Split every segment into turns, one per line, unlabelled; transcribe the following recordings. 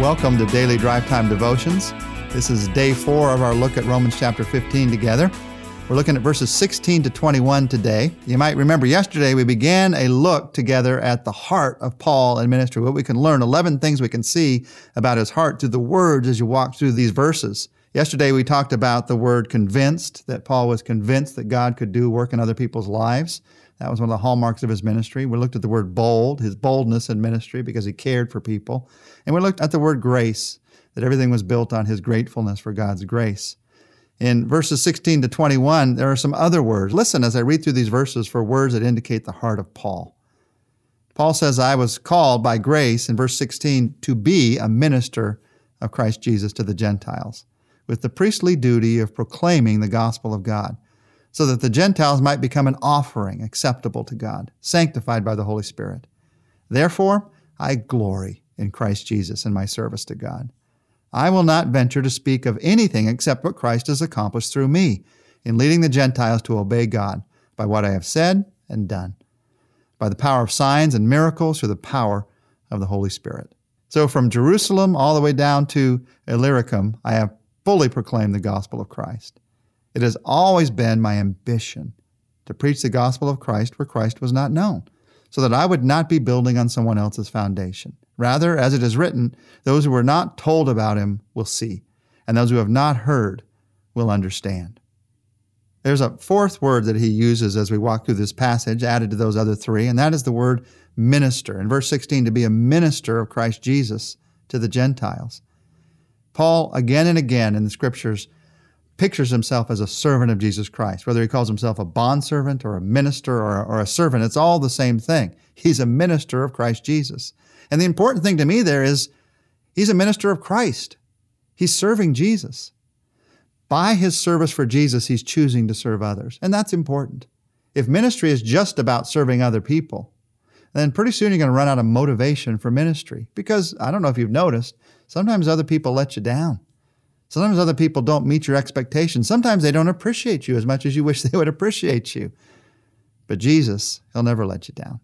Welcome to Daily Drive Time Devotions. This is day four of our look at Romans chapter 15 together. We're looking at verses 16 to 21 today. You might remember yesterday we began a look together at the heart of Paul and ministry, what we can learn, 11 things we can see about his heart through the words as you walk through these verses. Yesterday we talked about the word convinced, that Paul was convinced that God could do work in other people's lives. That was one of the hallmarks of his ministry. We looked at the word bold, his boldness in ministry because he cared for people. And we looked at the word grace, that everything was built on his gratefulness for God's grace. In verses 16 to 21, there are some other words. Listen as I read through these verses for words that indicate the heart of Paul. Paul says, I was called by grace in verse 16 to be a minister of Christ Jesus to the Gentiles, with the priestly duty of proclaiming the gospel of God so that the Gentiles might become an offering acceptable to God, sanctified by the Holy Spirit. Therefore, I glory in Christ Jesus in my service to God. I will not venture to speak of anything except what Christ has accomplished through me in leading the Gentiles to obey God by what I have said and done, by the power of signs and miracles through the power of the Holy Spirit. So from Jerusalem all the way down to Illyricum, I have fully proclaimed the gospel of Christ. It has always been my ambition to preach the gospel of Christ where Christ was not known, so that I would not be building on someone else's foundation. Rather, as it is written, those who were not told about him will see, and those who have not heard will understand. There's a fourth word that he uses as we walk through this passage, added to those other three, and that is the word minister. In verse 16, to be a minister of Christ Jesus to the Gentiles. Paul, again and again in the scriptures, pictures himself as a servant of Jesus Christ. Whether he calls himself a bondservant or a minister or, or a servant, it's all the same thing. He's a minister of Christ Jesus. And the important thing to me there is he's a minister of Christ. He's serving Jesus. By his service for Jesus, he's choosing to serve others. And that's important. If ministry is just about serving other people, then pretty soon you're going to run out of motivation for ministry. Because I don't know if you've noticed, sometimes other people let you down. Sometimes other people don't meet your expectations. Sometimes they don't appreciate you as much as you wish they would appreciate you. But Jesus, He'll never let you down.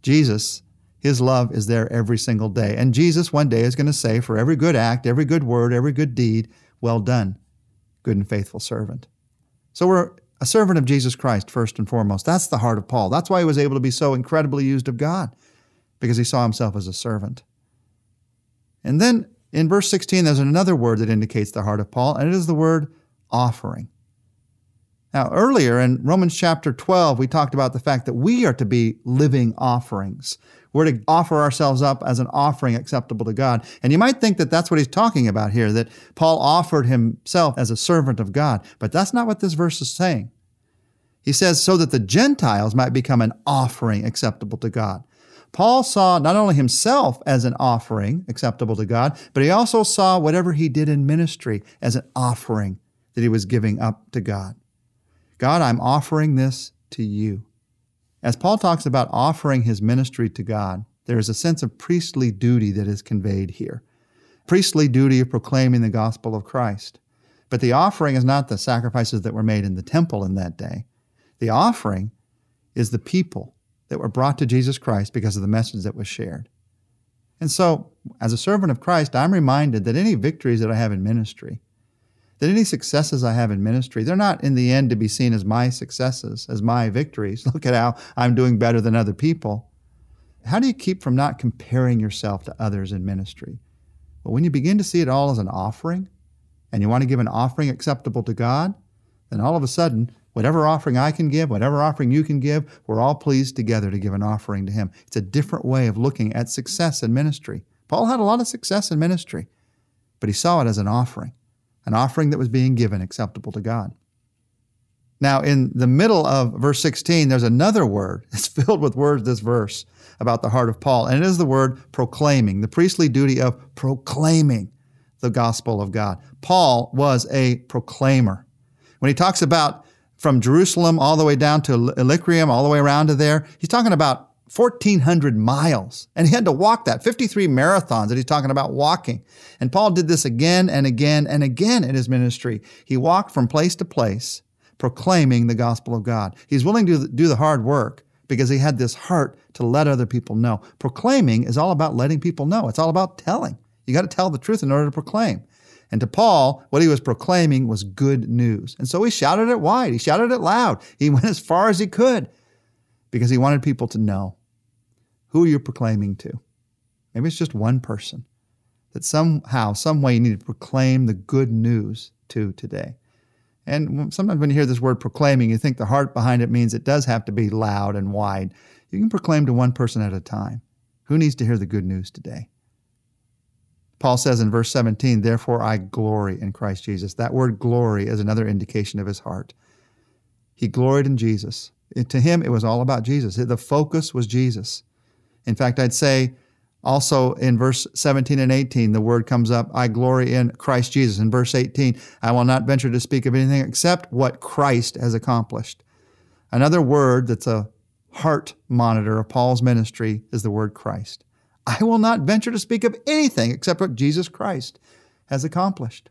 Jesus, His love is there every single day. And Jesus one day is going to say, for every good act, every good word, every good deed, well done, good and faithful servant. So we're a servant of Jesus Christ, first and foremost. That's the heart of Paul. That's why he was able to be so incredibly used of God, because he saw himself as a servant. And then in verse 16, there's another word that indicates the heart of Paul, and it is the word offering. Now, earlier in Romans chapter 12, we talked about the fact that we are to be living offerings. We're to offer ourselves up as an offering acceptable to God. And you might think that that's what he's talking about here, that Paul offered himself as a servant of God. But that's not what this verse is saying. He says, so that the Gentiles might become an offering acceptable to God. Paul saw not only himself as an offering acceptable to God, but he also saw whatever he did in ministry as an offering that he was giving up to God. God, I'm offering this to you. As Paul talks about offering his ministry to God, there is a sense of priestly duty that is conveyed here. Priestly duty of proclaiming the gospel of Christ. But the offering is not the sacrifices that were made in the temple in that day. The offering is the people that were brought to Jesus Christ because of the message that was shared. And so, as a servant of Christ, I'm reminded that any victories that I have in ministry, that any successes I have in ministry, they're not in the end to be seen as my successes, as my victories. Look at how I'm doing better than other people. How do you keep from not comparing yourself to others in ministry? Well, when you begin to see it all as an offering, and you want to give an offering acceptable to God, then all of a sudden Whatever offering I can give, whatever offering you can give, we're all pleased together to give an offering to Him. It's a different way of looking at success in ministry. Paul had a lot of success in ministry, but he saw it as an offering, an offering that was being given acceptable to God. Now, in the middle of verse 16, there's another word. It's filled with words, this verse, about the heart of Paul, and it is the word proclaiming, the priestly duty of proclaiming the gospel of God. Paul was a proclaimer. When he talks about from Jerusalem all the way down to Illyricum, all the way around to there. He's talking about 1,400 miles. And he had to walk that 53 marathons that he's talking about walking. And Paul did this again and again and again in his ministry. He walked from place to place proclaiming the gospel of God. He's willing to do the hard work because he had this heart to let other people know. Proclaiming is all about letting people know, it's all about telling. You got to tell the truth in order to proclaim. And to Paul, what he was proclaiming was good news. And so he shouted it wide. He shouted it loud. He went as far as he could because he wanted people to know who you're proclaiming to. Maybe it's just one person that somehow, some way you need to proclaim the good news to today. And sometimes when you hear this word proclaiming, you think the heart behind it means it does have to be loud and wide. You can proclaim to one person at a time. Who needs to hear the good news today? Paul says in verse 17, Therefore I glory in Christ Jesus. That word glory is another indication of his heart. He gloried in Jesus. It, to him, it was all about Jesus. The focus was Jesus. In fact, I'd say also in verse 17 and 18, the word comes up, I glory in Christ Jesus. In verse 18, I will not venture to speak of anything except what Christ has accomplished. Another word that's a heart monitor of Paul's ministry is the word Christ. I will not venture to speak of anything except what Jesus Christ has accomplished.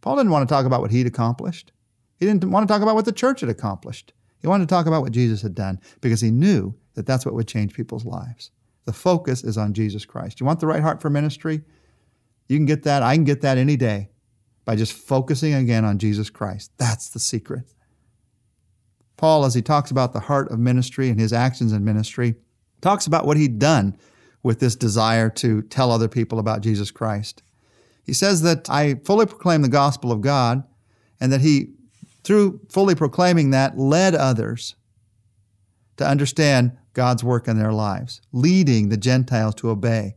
Paul didn't want to talk about what he'd accomplished. He didn't want to talk about what the church had accomplished. He wanted to talk about what Jesus had done because he knew that that's what would change people's lives. The focus is on Jesus Christ. You want the right heart for ministry? You can get that. I can get that any day by just focusing again on Jesus Christ. That's the secret. Paul, as he talks about the heart of ministry and his actions in ministry, talks about what he'd done with this desire to tell other people about Jesus Christ. He says that I fully proclaim the gospel of God and that he, through fully proclaiming that, led others to understand God's work in their lives, leading the Gentiles to obey.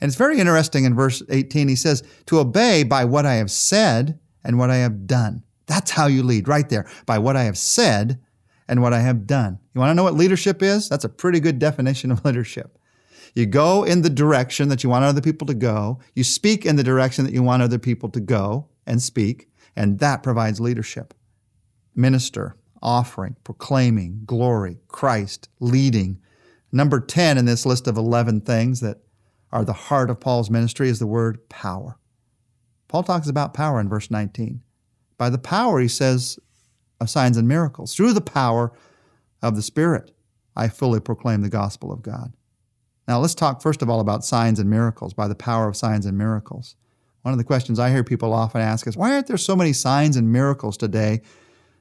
And it's very interesting in verse 18, he says, To obey by what I have said and what I have done. That's how you lead, right there, by what I have said and what I have done. You want to know what leadership is? That's a pretty good definition of leadership. You go in the direction that you want other people to go. You speak in the direction that you want other people to go and speak, and that provides leadership. Minister, offering, proclaiming, glory, Christ, leading. Number 10 in this list of 11 things that are the heart of Paul's ministry is the word power. Paul talks about power in verse 19. By the power, he says, of signs and miracles. Through the power of the Spirit, I fully proclaim the gospel of God. Now, let's talk first of all about signs and miracles, by the power of signs and miracles. One of the questions I hear people often ask is why aren't there so many signs and miracles today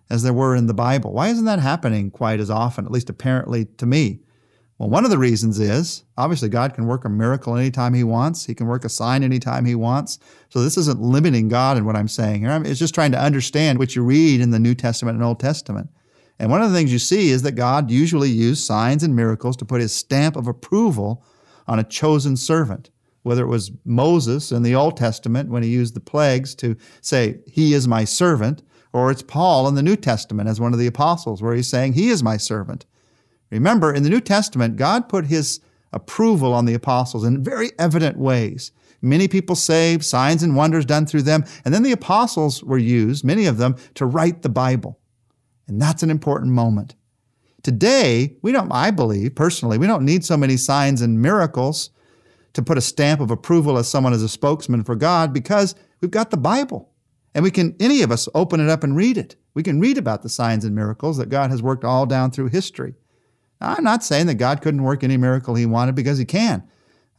as there were in the Bible. Why isn't that happening quite as often, at least apparently to me? Well, one of the reasons is obviously God can work a miracle anytime He wants. He can work a sign anytime He wants. So this isn't limiting God in what I'm saying here. It's just trying to understand what you read in the New Testament and Old Testament. And one of the things you see is that God usually used signs and miracles to put His stamp of approval on a chosen servant. Whether it was Moses in the Old Testament when he used the plagues to say, He is my servant, or it's Paul in the New Testament as one of the apostles, where he's saying, He is my servant. Remember, in the New Testament, God put his approval on the apostles in very evident ways. Many people saved, signs and wonders done through them, and then the apostles were used, many of them, to write the Bible. And that's an important moment. Today, we don't, I believe personally, we don't need so many signs and miracles to put a stamp of approval as someone as a spokesman for God because we've got the Bible. And we can, any of us, open it up and read it. We can read about the signs and miracles that God has worked all down through history. Now, I'm not saying that God couldn't work any miracle he wanted because he can.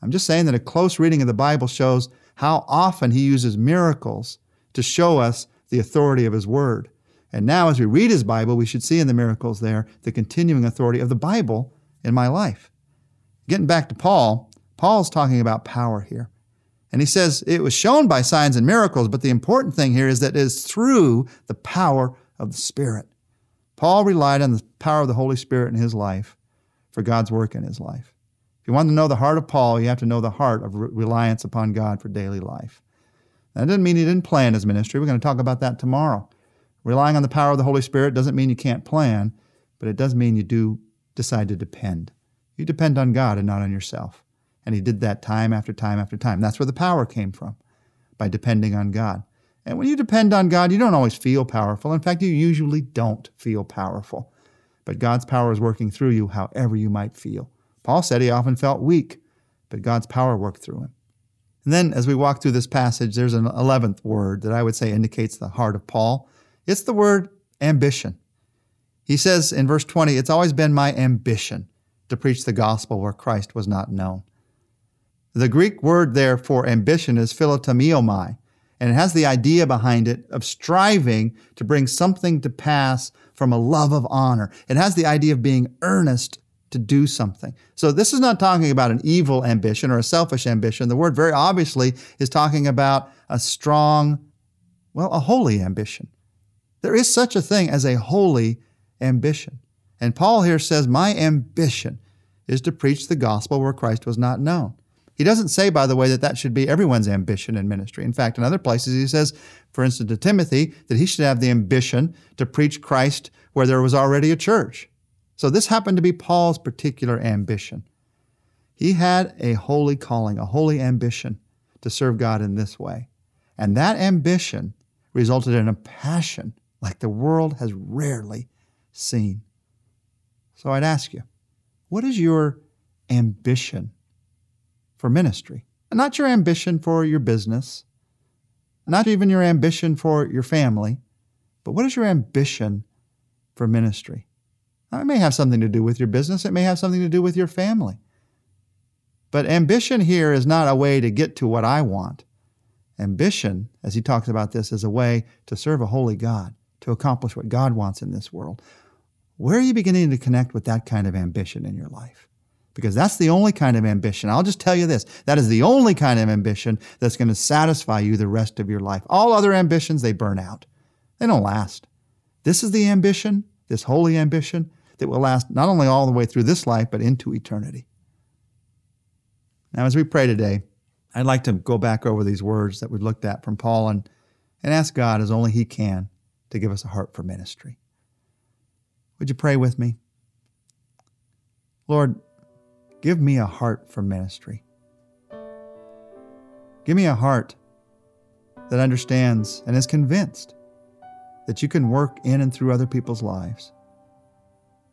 I'm just saying that a close reading of the Bible shows how often he uses miracles to show us the authority of his word. And now, as we read his Bible, we should see in the miracles there the continuing authority of the Bible in my life. Getting back to Paul, Paul's talking about power here. And he says it was shown by signs and miracles, but the important thing here is that it is through the power of the Spirit. Paul relied on the power of the Holy Spirit in his life for God's work in his life. If you want to know the heart of Paul, you have to know the heart of reliance upon God for daily life. That doesn't mean he didn't plan his ministry. We're going to talk about that tomorrow. Relying on the power of the Holy Spirit doesn't mean you can't plan, but it does mean you do decide to depend. You depend on God and not on yourself. And he did that time after time after time. That's where the power came from, by depending on God. And when you depend on God, you don't always feel powerful. In fact, you usually don't feel powerful. But God's power is working through you however you might feel. Paul said he often felt weak, but God's power worked through him. And then as we walk through this passage, there's an 11th word that I would say indicates the heart of Paul. It's the word ambition. He says in verse 20, It's always been my ambition to preach the gospel where Christ was not known. The Greek word there for ambition is philotimeomai, and it has the idea behind it of striving to bring something to pass from a love of honor. It has the idea of being earnest to do something. So this is not talking about an evil ambition or a selfish ambition. The word very obviously is talking about a strong, well, a holy ambition. There is such a thing as a holy ambition. And Paul here says, My ambition is to preach the gospel where Christ was not known. He doesn't say, by the way, that that should be everyone's ambition in ministry. In fact, in other places, he says, for instance, to Timothy, that he should have the ambition to preach Christ where there was already a church. So this happened to be Paul's particular ambition. He had a holy calling, a holy ambition to serve God in this way. And that ambition resulted in a passion like the world has rarely seen. So I'd ask you, what is your ambition for ministry? not your ambition for your business, not even your ambition for your family, but what is your ambition for ministry? Now, it may have something to do with your business, it may have something to do with your family. But ambition here is not a way to get to what I want. Ambition, as he talks about this, is a way to serve a holy God, to accomplish what God wants in this world. Where are you beginning to connect with that kind of ambition in your life? Because that's the only kind of ambition. I'll just tell you this that is the only kind of ambition that's going to satisfy you the rest of your life. All other ambitions, they burn out, they don't last. This is the ambition, this holy ambition that will last not only all the way through this life, but into eternity. Now, as we pray today, I'd like to go back over these words that we've looked at from Paul and, and ask God, as only He can, to give us a heart for ministry. Would you pray with me? Lord, give me a heart for ministry. Give me a heart that understands and is convinced that you can work in and through other people's lives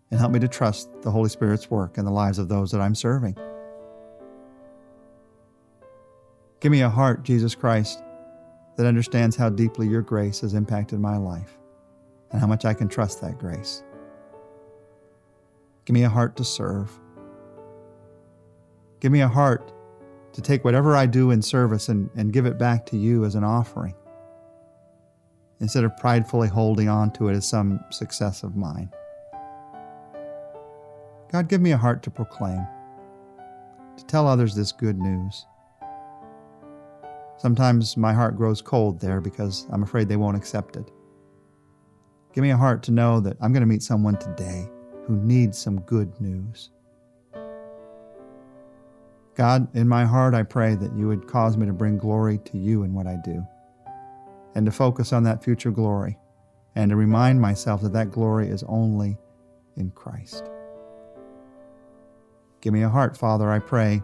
and help me to trust the Holy Spirit's work in the lives of those that I'm serving. Give me a heart, Jesus Christ, that understands how deeply your grace has impacted my life and how much I can trust that grace. Give me a heart to serve. Give me a heart to take whatever I do in service and, and give it back to you as an offering instead of pridefully holding on to it as some success of mine. God, give me a heart to proclaim, to tell others this good news. Sometimes my heart grows cold there because I'm afraid they won't accept it. Give me a heart to know that I'm going to meet someone today who needs some good news. God, in my heart, I pray that you would cause me to bring glory to you in what I do and to focus on that future glory and to remind myself that that glory is only in Christ. Give me a heart, Father, I pray,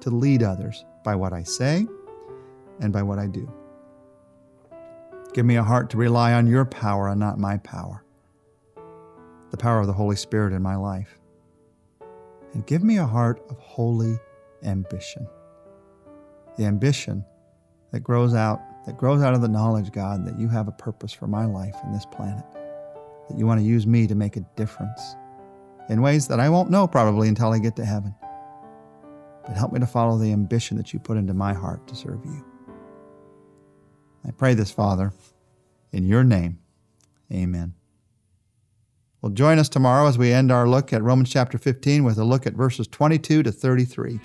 to lead others by what I say and by what I do. Give me a heart to rely on your power and not my power, the power of the Holy Spirit in my life. And give me a heart of holy ambition, the ambition that grows out that grows out of the knowledge, God, that you have a purpose for my life in this planet, that you want to use me to make a difference in ways that I won't know probably until I get to heaven. But help me to follow the ambition that you put into my heart to serve you. I pray this, Father, in your name. Amen. Well, join us tomorrow as we end our look at Romans chapter 15 with a look at verses 22 to 33.